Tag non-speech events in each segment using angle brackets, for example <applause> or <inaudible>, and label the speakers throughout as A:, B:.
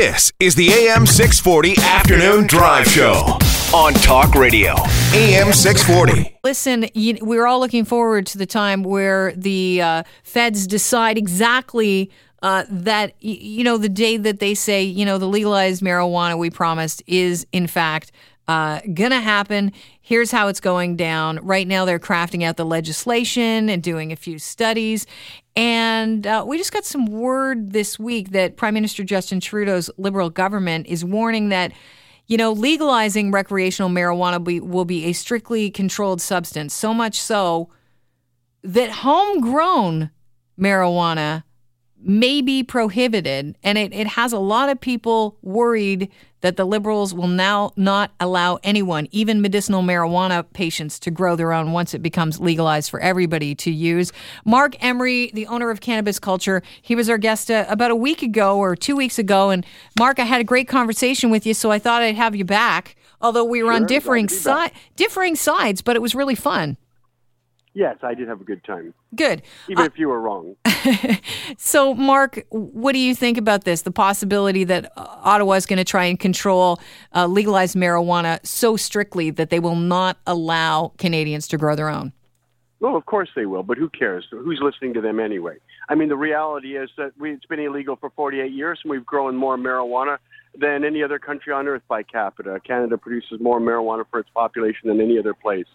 A: This is the AM 640 Afternoon Drive Show on Talk Radio. AM 640.
B: Listen, you, we're all looking forward to the time where the uh, feds decide exactly uh, that, you know, the day that they say, you know, the legalized marijuana we promised is, in fact, uh, gonna happen. Here's how it's going down. Right now, they're crafting out the legislation and doing a few studies. And uh, we just got some word this week that Prime Minister Justin Trudeau's Liberal government is warning that, you know, legalizing recreational marijuana be, will be a strictly controlled substance. So much so that homegrown marijuana may be prohibited. And it, it has a lot of people worried that the liberals will now not allow anyone, even medicinal marijuana patients, to grow their own once it becomes legalized for everybody to use. Marc Emery, the owner of Cannabis Culture, he was our guest uh, about a week ago or two weeks ago. And Marc, I had a great conversation with you, so I thought I'd have you back. Although we were on differing
C: glad to be back.
B: si- differing sides, but it was really fun.
C: Yes, I did have a good time,
B: Good.
C: even if you were wrong. <laughs>
B: So, Marc, what do you think about this? The possibility that uh, Ottawa is going to try and control uh, legalized marijuana so strictly that they will not allow Canadians to grow their own.
C: Well, of course they will, but who cares? Who's listening to them anyway? I mean, the reality is that we, it's been illegal for 48 years, and we've grown more marijuana than any other country on earth by capita. Canada produces more marijuana for its population than any other place,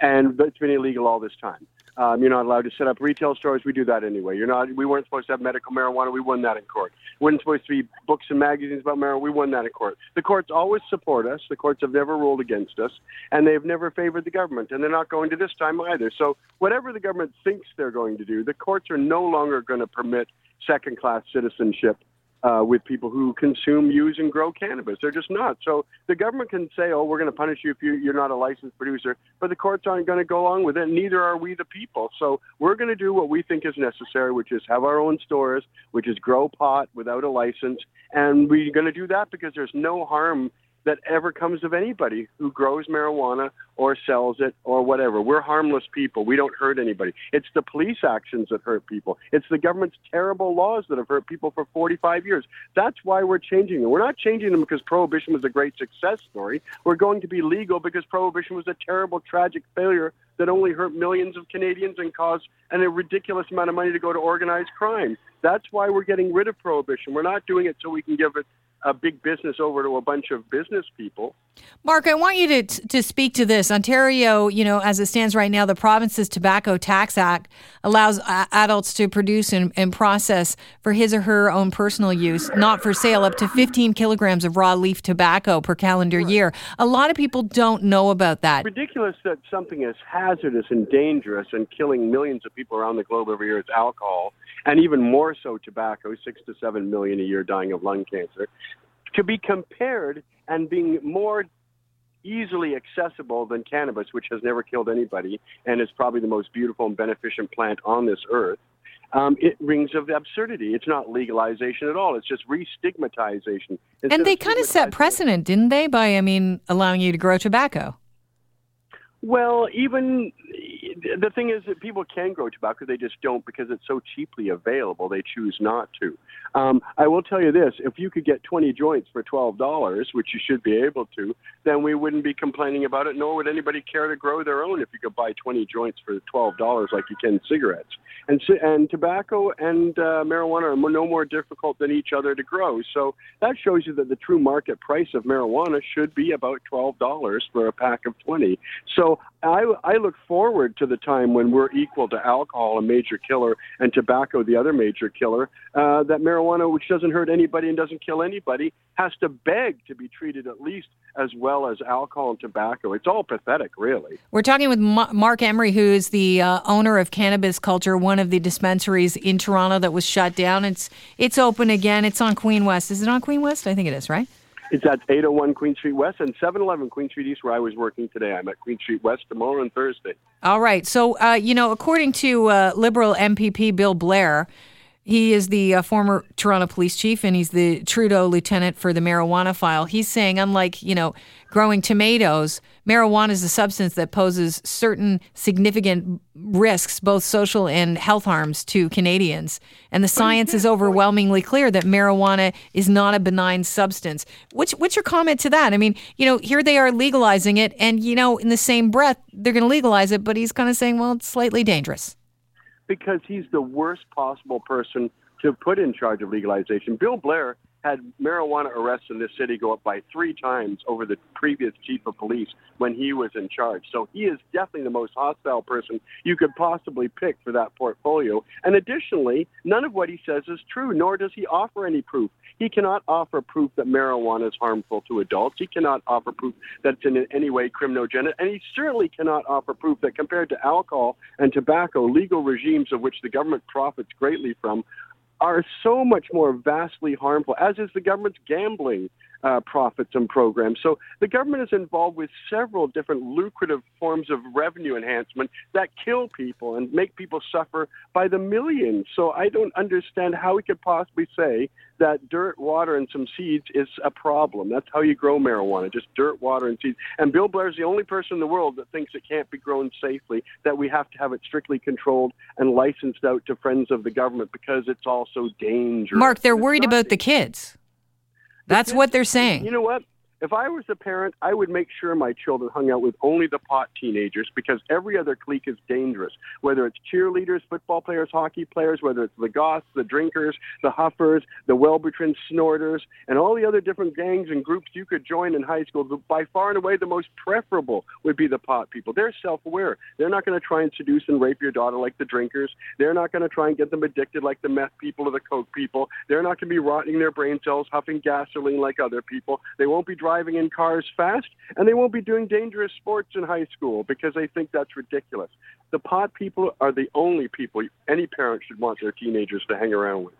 C: and it's been illegal all this time. Um, you're not allowed to set up retail stores. We do that anyway. You're not. We weren't supposed to have medical marijuana. We won that in court. We weren't supposed to be books and magazines about marijuana. We won that in court. The courts always support us. The courts have never ruled against us, and they've never favored the government, and they're not going to this time either. So whatever the government thinks they're going to do, the courts are no longer going to permit second-class citizenship uh, with people who consume, use, and grow cannabis. They're just not. So the government can say, "Oh, we're going to punish you if you, you're not a licensed producer," but the courts aren't going to go along with it. Neither are we, the people. So we're going to do what we think is necessary, which is have our own stores, which is grow pot without a license, and we're going to do that because there's no harm that ever comes of anybody who grows marijuana or sells it or whatever. We're harmless people. We don't hurt anybody. It's the police actions that hurt people. It's the government's terrible laws that have hurt people for 45 years. That's why we're changing them. We're not changing them because prohibition was a great success story. We're going to be legal because prohibition was a terrible, tragic failure that only hurt millions of Canadians and caused an, a ridiculous amount of money to go to organized crime. That's why we're getting rid of prohibition. We're not doing it so we can give it a big business over to a bunch of business people.
B: Marc, I want you to to speak to this. Ontario, you know, as it stands right now, the province's Tobacco Tax Act allows uh, adults to produce and, and process for his or her own personal use, not for sale, up to 15 kilograms of raw leaf tobacco per calendar year. A lot of people don't know about that.
C: ridiculous that something as hazardous and dangerous and killing millions of people around the globe every year is alcohol, and even more so tobacco, six to seven million a year dying of lung cancer, to be compared and being more easily accessible than cannabis, which has never killed anybody and is probably the most beautiful and beneficent plant on this earth. Um, it rings of absurdity. It's not legalization at all. It's just re-stigmatization.
B: And they
C: of
B: kind of set precedent, didn't they, by, I mean, allowing you to grow tobacco?
C: Well, even the thing is that people can grow tobacco, they just don't because it's so cheaply available. They choose not to. Um, I will tell you this: if you could get 20 joints for $12, which you should be able to, then we wouldn't be complaining about it. Nor would anybody care to grow their own if you could buy 20 joints for $12 like you can cigarettes. And and tobacco and uh, marijuana are no more difficult than each other to grow. So that shows you that the true market price of marijuana should be about $12 for a pack of 20. So I, I look forward to the time when we're equal to alcohol, a major killer, and tobacco, the other major killer. Uh, that marijuana, which doesn't hurt anybody and doesn't kill anybody, has to beg to be treated at least as well as alcohol and tobacco. It's all pathetic, really.
B: We're talking with Ma- Marc Emery, who is the uh, owner of Cannabis Culture, one of the dispensaries in Toronto that was shut down. It's it's open again. It's on Queen West. Is it on Queen West? I think it is, right?
C: It's at 801 Queen Street West and 711 Queen Street East, where I was working today. I'm at Queen Street West tomorrow and Thursday.
B: All right. So, uh, you know, according to uh, Liberal MPP Bill Blair, He is the uh, former Toronto police chief, and he's the Trudeau lieutenant for the marijuana file. He's saying, unlike you know, growing tomatoes, marijuana is a substance that poses certain significant risks, both social and health harms, to Canadians. And the science is overwhelmingly clear that marijuana is not a benign substance. What's what's your comment to that? I mean, you know, here they are legalizing it, and you know, in the same breath, they're going to legalize it, but he's kind of saying, well, it's slightly dangerous
C: because he's the worst possible person to put in charge of legalization. Bill Blair had marijuana arrests in this city go up by three times over the previous chief of police when he was in charge. So he is definitely the most hostile person you could possibly pick for that portfolio. And additionally, none of what he says is true, nor does he offer any proof. He cannot offer proof that marijuana is harmful to adults. He cannot offer proof that it's in any way criminogenic. And he certainly cannot offer proof that compared to alcohol and tobacco, legal regimes of which the government profits greatly from, are so much more vastly harmful, as is the government's gambling uh, profits and programs. So the government is involved with several different lucrative forms of revenue enhancement that kill people and make people suffer by the millions. So I don't understand how we could possibly say that dirt, water, and some seeds is a problem. That's how you grow marijuana, just dirt, water, and seeds. And Bill Blair is the only person in the world that thinks it can't be grown safely, that we have to have it strictly controlled and licensed out to friends of the government because it's all so dangerous.
B: Marc, they're worried about the kids. That's what they're saying.
C: You know what? If I was a parent, I would make sure my children hung out with only the pot teenagers because every other clique is dangerous. Whether it's cheerleaders, football players, hockey players, whether it's the goths, the drinkers, the huffers, the Wellbutrin snorters, and all the other different gangs and groups you could join in high school, by far and away the most preferable would be the pot people. They're self-aware. They're not going to try and seduce and rape your daughter like the drinkers. They're not going to try and get them addicted like the meth people or the coke people. They're not going to be rotting their brain cells, huffing gasoline like other people. They won't be driving driving in cars fast, and they won't be doing dangerous sports in high school because they think that's ridiculous. The pot people are the only people any parent should want their teenagers to hang around with.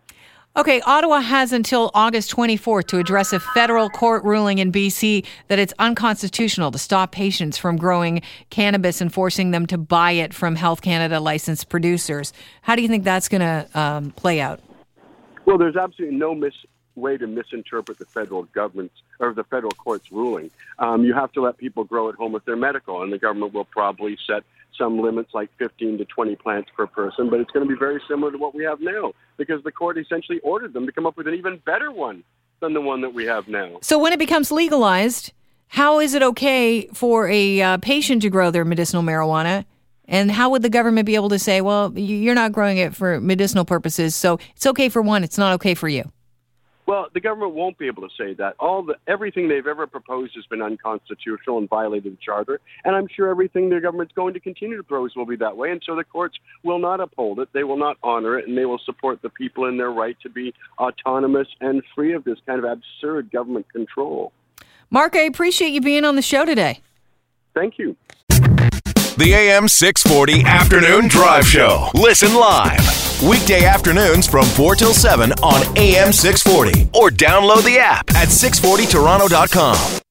B: Okay, Ottawa has until August 24th to address a federal court ruling in BC that it's unconstitutional to stop patients from growing cannabis and forcing them to buy it from Health Canada licensed producers. How do you think that's going to um, play out?
C: Well, there's absolutely no mis- way to misinterpret the federal government's or the federal court's ruling. Um, you have to let people grow at home with they're medical, and the government will probably set some limits like 15 to 20 plants per person, but it's going to be very similar to what we have now because the court essentially ordered them to come up with an even better one than the one that we have now.
B: So when it becomes legalized, how is it okay for a uh, patient to grow their medicinal marijuana? And how would the government be able to say, well, you're not growing it for medicinal purposes, so it's okay for one, it's not okay for you?
C: Well, the government won't be able to say that. All the everything they've ever proposed has been unconstitutional and violated the charter, and I'm sure everything the government's going to continue to propose will be that way. And so the courts will not uphold it, they will not honor it, and they will support the people in their right to be autonomous and free of this kind of absurd government control.
B: Marc, I appreciate you being on the show today.
C: Thank you.
A: The AM 640 Afternoon Drive Show. Listen live. Weekday afternoons from 4 till 7 on AM 640 or download the app at 640toronto.com.